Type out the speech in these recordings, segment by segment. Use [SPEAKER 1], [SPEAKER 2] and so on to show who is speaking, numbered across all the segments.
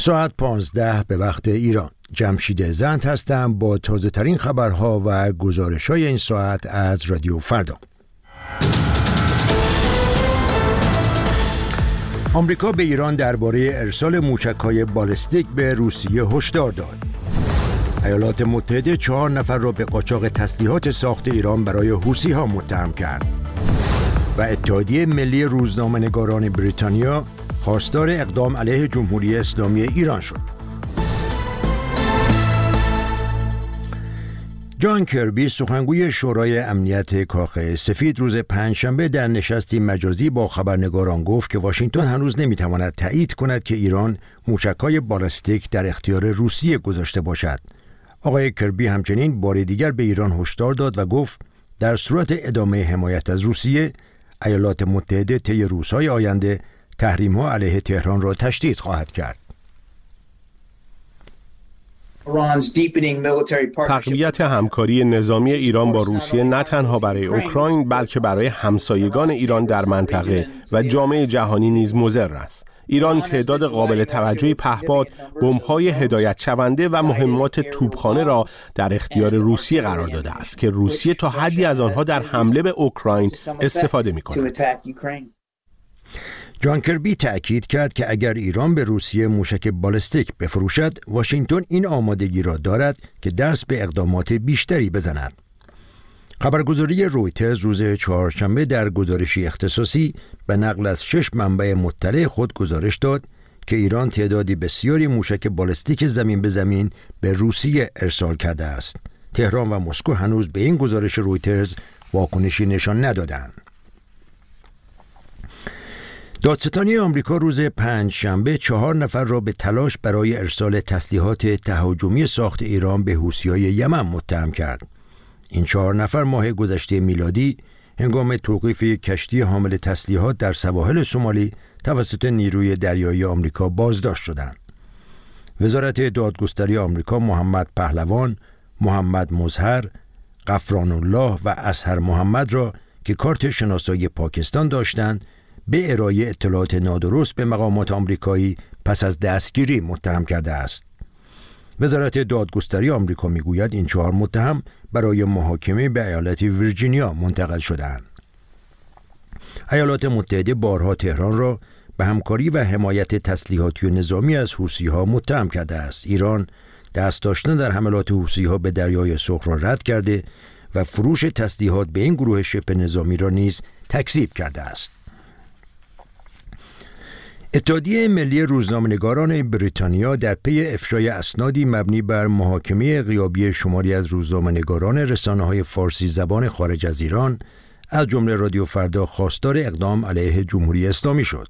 [SPEAKER 1] ساعت پانزده به وقت ایران جمشید زند هستم با تازه ترین خبرها و گزارش های این ساعت از رادیو فردا آمریکا به ایران درباره ارسال موشکهای بالستیک به روسیه هشدار داد. ایالات متحده چهار نفر را به قاچاق تسلیحات ساخت ایران برای حوسی ها متهم کرد. و اتحادیه ملی روزنامه‌نگاران بریتانیا خواستار اقدام علیه جمهوری اسلامی ایران شد. جان کربی سخنگوی شورای امنیت کاخ سفید روز پنجشنبه در نشستی مجازی با خبرنگاران گفت که واشنگتن هنوز نمی‌تواند تایید کند که ایران موشکهای بالستیک در اختیار روسیه گذاشته باشد. آقای کربی همچنین بار دیگر به ایران هشدار داد و گفت در صورت ادامه حمایت از روسیه ایالات متحده طی روزهای آینده تحریم ها علیه تهران را تشدید خواهد کرد.
[SPEAKER 2] تقویت همکاری نظامی ایران با روسیه نه تنها برای اوکراین بلکه برای همسایگان ایران در منطقه و جامعه جهانی نیز مضر است. ایران تعداد قابل توجهی پهپاد، بمب‌های هدایت شونده و مهمات توپخانه را در اختیار روسیه قرار داده است که روسیه تا حدی از آنها در حمله به اوکراین استفاده می‌کند.
[SPEAKER 1] جان کربی تأکید کرد که اگر ایران به روسیه موشک بالستیک بفروشد واشنگتن این آمادگی را دارد که دست به اقدامات بیشتری بزند خبرگزاری رویترز روز چهارشنبه در گزارشی اختصاصی به نقل از شش منبع مطلع خود گزارش داد که ایران تعدادی بسیاری موشک بالستیک زمین به زمین به روسیه ارسال کرده است. تهران و مسکو هنوز به این گزارش رویترز واکنشی نشان ندادند. دادستانی آمریکا روز پنج شنبه چهار نفر را به تلاش برای ارسال تسلیحات تهاجمی ساخت ایران به های یمن متهم کرد. این چهار نفر ماه گذشته میلادی هنگام توقیف کشتی حامل تسلیحات در سواحل سومالی توسط نیروی دریایی آمریکا بازداشت شدند. وزارت دادگستری آمریکا محمد پهلوان، محمد مظهر، قفران الله و اسهر محمد را که کارت شناسایی پاکستان داشتند به ارائه اطلاعات نادرست به مقامات آمریکایی پس از دستگیری متهم کرده است. وزارت دادگستری آمریکا می‌گوید این چهار متهم برای محاکمه به ایالت ویرجینیا منتقل شدهاند. ایالات متحده بارها تهران را به همکاری و حمایت تسلیحاتی و نظامی از حوسی ها متهم کرده است. ایران دست داشتن در حملات حوسی ها به دریای سرخ را رد کرده و فروش تسلیحات به این گروه شبه نظامی را نیز تکذیب کرده است. اتحادیه ملی روزنامه‌نگاران بریتانیا در پی افشای اسنادی مبنی بر محاکمه غیابی شماری از روزنامه‌نگاران رسانه های فارسی زبان خارج از ایران از جمله رادیو فردا خواستار اقدام علیه جمهوری اسلامی شد.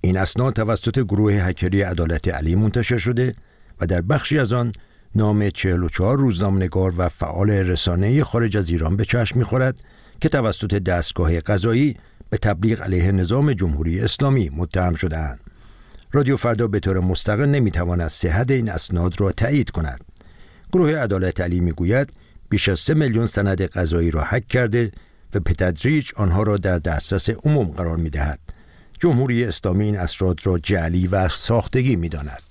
[SPEAKER 1] این اسناد توسط گروه هکری عدالت علی منتشر شده و در بخشی از آن نام 44 روزنامه‌نگار و فعال رسانه خارج از ایران به چشم می‌خورد که توسط دستگاه قضایی به تبلیغ علیه نظام جمهوری اسلامی متهم شدهاند. رادیو فردا به طور مستقل نمی‌تواند صحت این اسناد را تایید کند. گروه عدالت علی می‌گوید بیش از سه میلیون سند قضایی را حک کرده و به تدریج آنها را در دسترس عموم قرار می‌دهد. جمهوری اسلامی این اسناد را جعلی و ساختگی می‌داند.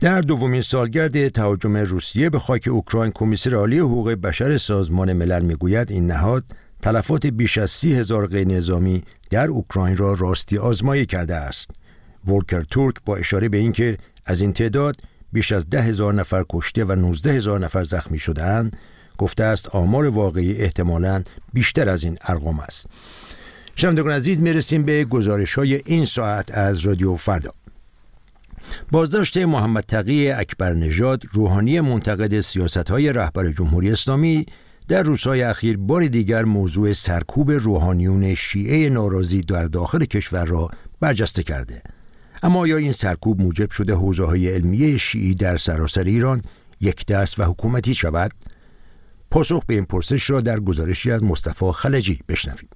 [SPEAKER 1] در دومین سالگرد تهاجم روسیه به خاک اوکراین کمیسر عالی حقوق بشر سازمان ملل می‌گوید این نهاد تلفات بیش از سی هزار غیر نظامی در اوکراین را راستی آزمایی کرده است. ورکر تورک با اشاره به اینکه از این تعداد بیش از ده هزار نفر کشته و 19 هزار نفر زخمی شدهاند گفته است آمار واقعی احتمالاً بیشتر از این ارقام است. شنوندگان عزیز می‌رسیم به گزارش های این ساعت از رادیو فردا. بازداشت محمد تقی اکبر نژاد روحانی منتقد سیاست های رهبر جمهوری اسلامی در روزهای اخیر بار دیگر موضوع سرکوب روحانیون شیعه ناراضی در داخل کشور را برجسته کرده اما آیا این سرکوب موجب شده حوزه های علمیه شیعی در سراسر ایران یک دست و حکومتی شود؟ پاسخ به این پرسش را در گزارشی از مصطفی خلجی بشنویم.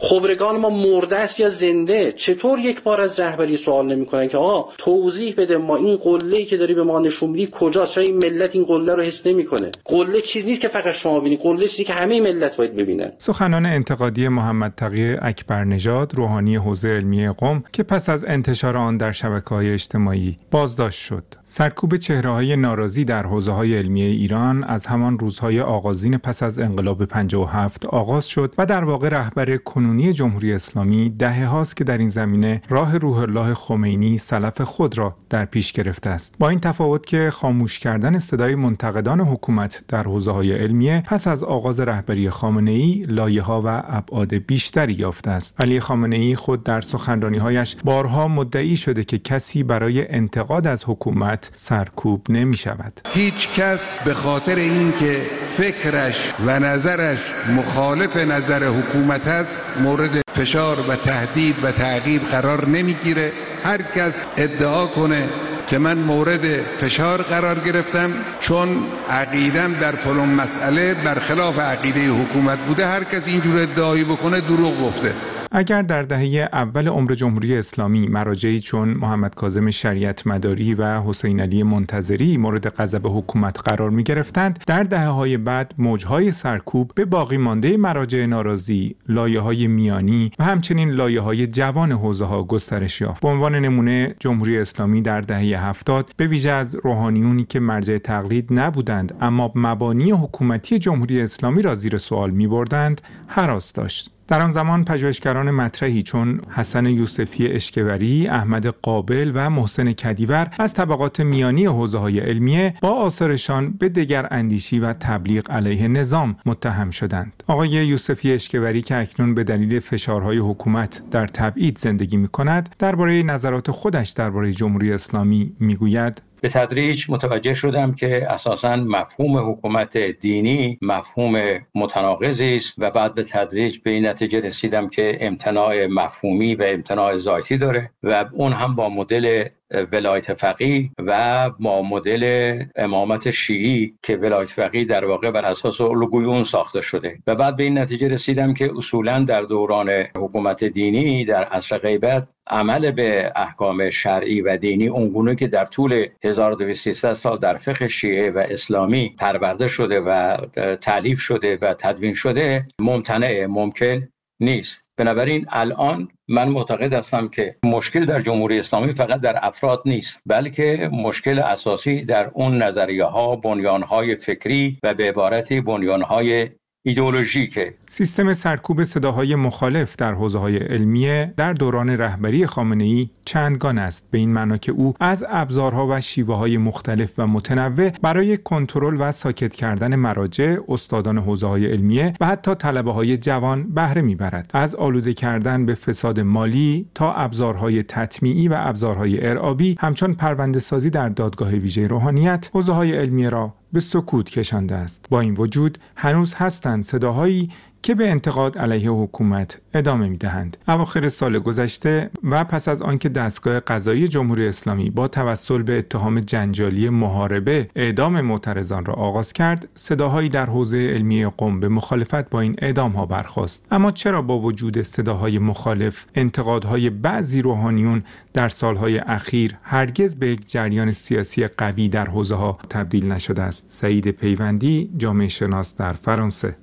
[SPEAKER 3] خبرگان ما مرده است یا زنده؟ چطور یک بار از رهبری سوال نمی‌کنن که آقا توضیح بده ما این قله که داری به ما نشون میدی کجاست؟ چرا این ملت این قله رو حس نمی‌کنه؟ قله چیز نیست که فقط شما ببینید قله چیزی که همه ملت باید ببینن.
[SPEAKER 4] سخنان انتقادی محمد تقی اکبر نژاد روحانی حوزه علمی قم که پس از انتشار آن در شبکه های اجتماعی بازداشت شد. سرکوب چهره های ناراضی در حوزه های علمی ایران از همان روزهای آغازین پس از انقلاب 57 آغاز شد و در واقع رهبر کنونی جمهوری اسلامی دهه هاست که در این زمینه راه روح الله خمینی سلف خود را در پیش گرفته است. با این تفاوت که خاموش کردن صدای منتقدان حکومت در حوزه های علمیه پس از آغاز رهبری خامنه ای لایه ها و ابعاد بیشتری یافته است. علی خامنه ای خود در سخنرانی هایش بارها مدعی شده که کسی برای انتقاد از حکومت سرکوب نمی شود
[SPEAKER 5] هیچ کس به خاطر اینکه فکرش و نظرش مخالف نظر حکومت است مورد فشار و تهدید و تعقیب قرار نمی‌گیره. هر کس ادعا کنه که من مورد فشار قرار گرفتم چون عقیدم در فلان مسئله برخلاف عقیده حکومت بوده. هر کس اینجور ادعایی بکنه دروغ گفته.
[SPEAKER 4] اگر در دهه اول عمر جمهوری اسلامی مراجعی چون محمد کاظم شریعت مداری و حسین علی منتظری مورد غضب حکومت قرار می گرفتند در دهه های بعد موجهای سرکوب به باقی مانده مراجع ناراضی لایه های میانی و همچنین لایه های جوان حوزه ها گسترش یافت. به عنوان نمونه جمهوری اسلامی در دهه هفتاد به ویژه از روحانیونی که مرجع تقلید نبودند اما مبانی حکومتی جمهوری اسلامی را زیر سوال می بردند حراس داشت. در آن زمان پژوهشگران مطرحی چون حسن یوسفی اشکوری، احمد قابل و محسن کدیور از طبقات میانی حوزه های علمیه با آثارشان به دگر اندیشی و تبلیغ علیه نظام متهم شدند. آقای یوسفی اشکوری که اکنون به دلیل فشارهای حکومت در تبعید زندگی می کند درباره نظرات خودش درباره جمهوری اسلامی می‌گوید
[SPEAKER 6] به تدریج متوجه شدم که اساسا مفهوم حکومت دینی مفهوم متناقضی است و بعد به تدریج به این نتیجه رسیدم که امتناع مفهومی و امتناع ذاتی داره و اون هم با مدل ولایت فقی و با مدل امامت شیعی که ولایت فقی در واقع بر اساس الگوی ساخته شده. و بعد به این نتیجه رسیدم که اصولا در دوران حکومت دینی در عصر غیبت عمل به احکام شرعی و دینی اونگونه که در طول 1200 سال در فقه شیعه و اسلامی پرورده شده و تعلیف شده و تدوین شده ممتنع ممکن نیست. بنابراین الان من معتقد هستم که مشکل در جمهوری اسلامی فقط در افراد نیست بلکه مشکل اساسی در اون نظریه ها بنیان های فکری و به عبارتی بنیان های ایدئولوژیکه.
[SPEAKER 4] سیستم سرکوب صداهای مخالف در حوزه های علمیه در دوران رهبری خامنه ای چندگان است. به این معنا که او از ابزارها و شیوه های مختلف و متنوع برای کنترل و ساکت کردن مراجع استادان حوزه های علمیه و حتی طلبه های جوان بهره می‌برد. از آلوده کردن به فساد مالی تا ابزارهای تطمیعی و ابزارهای ارعابی همچون پرونده سازی در دادگاه ویژه روحانیت حوزه های علمیه را به سکوت کشانده است. با این وجود هنوز هستند صداهایی که به انتقاد علیه حکومت ادامه می دهند. اواخر سال گذشته و پس از آنکه دستگاه قضایی جمهوری اسلامی با توسل به اتهام جنجالی محاربه اعدام معترضان را آغاز کرد، صداهایی در حوزه علمی قم به مخالفت با این اعدام ها برخواست. اما چرا با وجود صداهای مخالف، انتقادهای بعضی روحانیون در سالهای اخیر هرگز به یک جریان سیاسی قوی در حوزه ها تبدیل نشده است؟ سعید پیوندی، جامعه شناس در فرانسه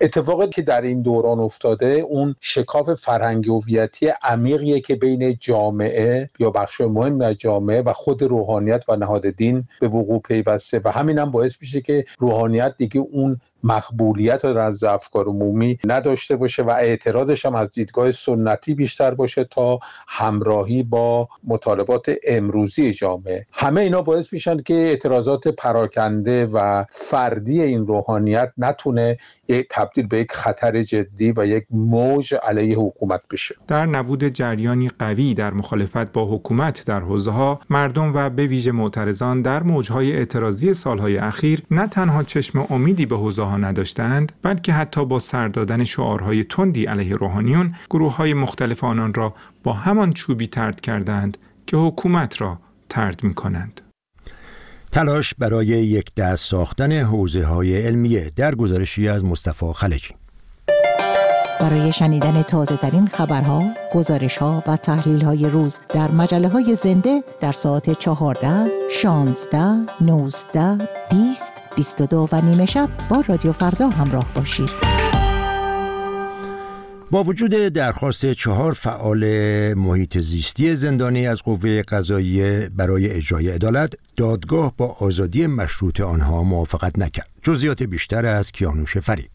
[SPEAKER 7] اتفاقی که در این دوران افتاده اون شکاف فرهنگی هویتی عمیقیه که بین جامعه یا بخش مهم از جامعه و خود روحانیت و نهاد دین به وقوع پیوسته. و همین هم باعث میشه که روحانیت دیگه اون مقبولیت از افکار عمومی نداشته باشه و اعتراضش هم از دیدگاه سنتی بیشتر باشه تا همراهی با مطالبات امروزی جامعه. همه اینا باعث میشن که اعتراضات پراکنده و فردی این روحانیت نتونه تبدیل به یک خطر جدی و یک موج علیه حکومت بشه.
[SPEAKER 4] در نبود جریانی قوی در مخالفت با حکومت در حوزه ها مردم و به ویژه معترضان در موجهای اعتراضی سالهای اخیر نه تنها چشم امیدی به حوزه ها نداشتند بلکه حتی با سر دادن شعارهای تندی علیه روحانیون گروه های مختلف آنان را با همان چوبی ترد کردند که حکومت را ترد می کنند.
[SPEAKER 1] تلاش برای یک دست ساختن حوزه های علمیه در گزارشی از مصطفی خلجی
[SPEAKER 8] برای شنیدن تازه ترین خبرها، گزارش ها و تحلیل های روز در مجله های زنده در ساعت 14, 16, 19, 20, 22 و نیمه شب با رادیو فردا همراه باشید.
[SPEAKER 1] با وجود درخواست چهار فعال محیط زیستی زندانی از قوه قضاییه برای اجرای عدالت دادگاه با آزادی مشروط آنها موافقت نکرد جزئیات بیشتر از کیانوش فرید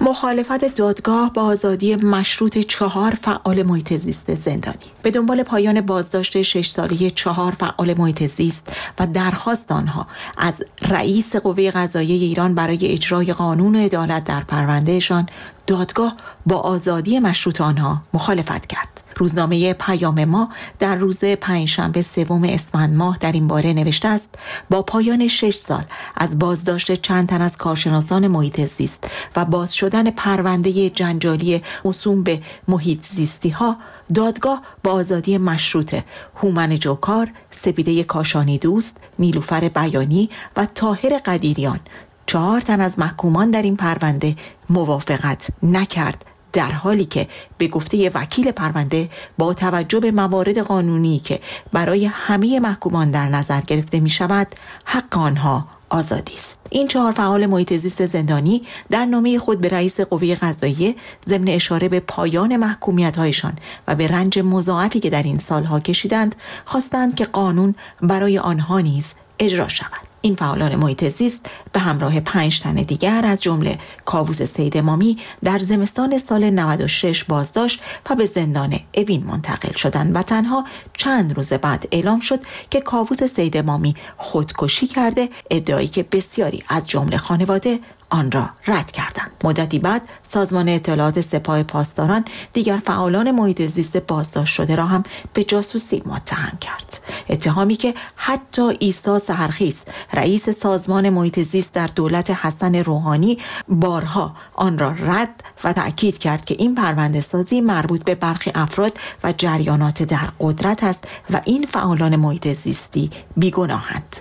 [SPEAKER 9] مخالفت دادگاه با آزادی مشروط چهار فعال محیط زیست زندانی. به دنبال پایان بازداشت شش ساله چهار فعال محیط زیست و درخواست آنها از رئیس قوه قضاییه ایران برای اجرای قانون عدالت در پروندهشان دادگاه با آزادی مشروط آنها مخالفت کرد. روزنامه پیام ما در روز پنجشنبه سوم اسفند ماه در این باره نوشته است با پایان شش سال از بازداشت چند تن از کارشناسان محیط زیست و باز شدن پرونده جنجالی موسوم به محیط زیستی ها دادگاه با آزادی مشروط هومن جوکار، سپیده کاشانی دوست، نیلوفر بیانی و تاهر قدیریان چهار تن از محکومان در این پرونده موافقت نکرد. در حالی که به گفته وکیل پرونده با توجه به موارد قانونی که برای همه محکومان در نظر گرفته می شود حق آنها آزادی است. این چهار فعال محیط زیست زندانی در نامه خود به رئیس قوه قضاییه ضمن اشاره به پایان محکومیت هایشان و به رنج مضاعفی که در این سالها کشیدند خواستند که قانون برای آنها نیز اجرا شود. این فعالان محیط زیست به همراه پنج تن دیگر از جمله کاووس سید مامی در زمستان سال 96 بازداشت و به زندان اوین منتقل شدند و تنها چند روز بعد اعلام شد که کاووس سید مامی خودکشی کرده ادعایی که بسیاری از جمله خانواده آن را رد کردند. مدتی بعد سازمان اطلاعات سپاه پاسداران دیگر فعالان محیط زیست بازداشت شده را هم به جاسوسی متهم کرد. اتهامی که حتی ایسا سهرخیز رئیس سازمان محیط زیست در دولت حسن روحانی بارها آن را رد و تأکید کرد که این پرونده سازی مربوط به برخی افراد و جریانات در قدرت است و این فعالان محیط زیستی بیگناهند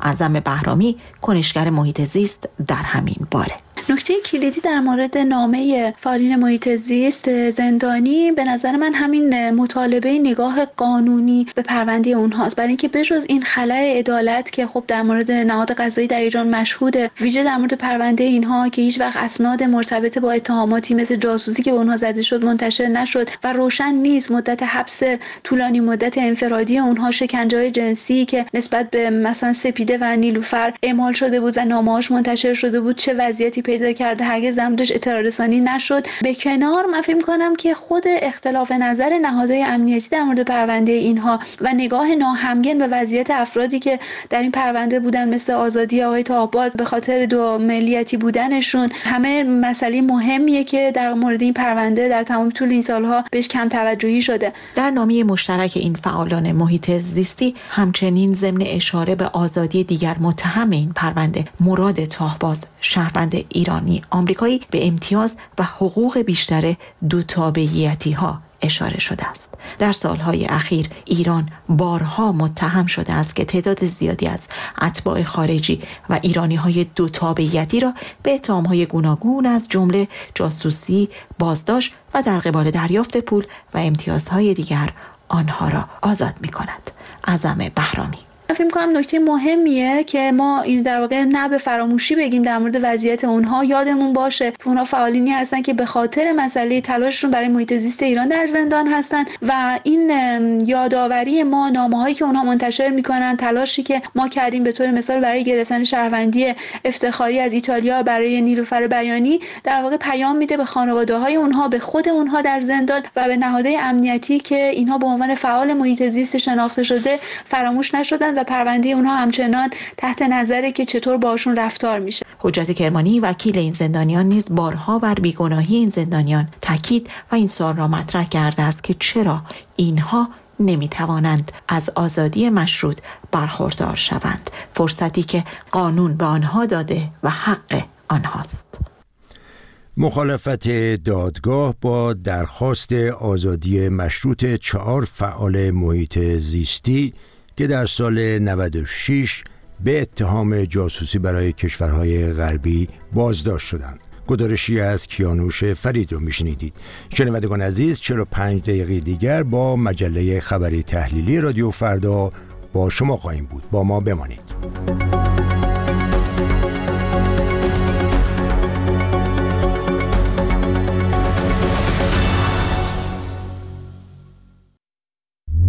[SPEAKER 9] اعظم بهرامی کنشگر محیط زیست در همین باره.
[SPEAKER 10] نکته کلیدی در مورد نامه فعالین محیط زیست زندانی به نظر من همین مطالبه نگاه قانونی به پرونده اونهاست. برای اینکه بجز این خلای عدالت که خب در مورد نهاد قضایی در ایران مشهوده ویژه در مورد پرونده اینها که هیچ وقت اسناد مرتبط با اتهاماتی مثل جاسوسی که به اونها زده شد منتشر نشد و روشن نیست مدت حبس طولانی مدت انفرادی اونها شکنجه جنسی که نسبت به مثلا سپیده و نیلوفر اعمال شده بود و نامه‌هاش منتشر شده بود چه وضعیتی پیدا کرده هرگز زمدش اطلاع رسانی نشد. به کنار من فکر کنم که خود اختلاف نظر نهادهای امنیتی در مورد پرونده اینها و نگاه ناهمگن به وضعیت افرادی که در این پرونده بودن مثل آزادی آقای تاهباز به خاطر دو ملیتی بودنشون همه مسئله مهمیه که در مورد این پرونده در تمام طول این سالها بهش کم توجهی شده.
[SPEAKER 9] در نامی مشترک این فعالان محیط زیستی همچنین ضمن اشاره به آزادی دیگر متهم این پرونده مراد تاهباز شهروند ایرانی. آمریکایی به امتیاز و حقوق بیشتر دو تابعیتی ها اشاره شده است. در سالهای اخیر ایران بارها متهم شده است که تعداد زیادی از اتباع خارجی و ایرانی های دو تابعیتی را به اتهام های گوناگون از جمله جاسوسی بازداشت و در قبال دریافت پول و امتیازهای دیگر آنها را آزاد می کند اعظم بهرامی.
[SPEAKER 10] فکر کنم نکته مهمیه که ما این در واقع نه به فراموشی بگیم در مورد وضعیت اونها. یادمون باشه که اونها فعالینی هستن که به خاطر مسئله تلاششون برای محیط زیست ایران در زندان هستن و این یادآوری ما نامه هایی که اونها منتشر می‌کنن تلاشی که ما کردیم به طور مثال برای گرفتن شهروندی افتخاری از ایتالیا برای نیلوفر بیانی در واقع پیام میده به خانواده های اونها به خود اونها در زندان و به نهادهای امنیتی که اینها به عنوان فعال محیط زیست شناخته شده فراموش نشدن. و پرونده اونها همچنان تحت نظره که چطور باشون رفتار میشه.
[SPEAKER 9] حجت کرمانی وکیل این زندانیان نیز بارها بر بیگناهی این زندانیان تاکید و این سوال را مطرح کرده است که چرا اینها نمی توانند از آزادی مشروط برخوردار شوند. فرصتی که قانون به آنها داده و حق آنهاست.
[SPEAKER 1] مخالفت دادگاه با درخواست آزادی مشروط چهار فعال محیط زیستی که در سال 96 به اتهام جاسوسی برای کشورهای غربی بازداشت شدند. گزارشی از کیانوش فرید رو میشنیدید. شنوندگان عزیز 45 دقیقه دیگر با مجله خبری تحلیلی رادیو فردا با شما خواهیم بود. با ما بمانید.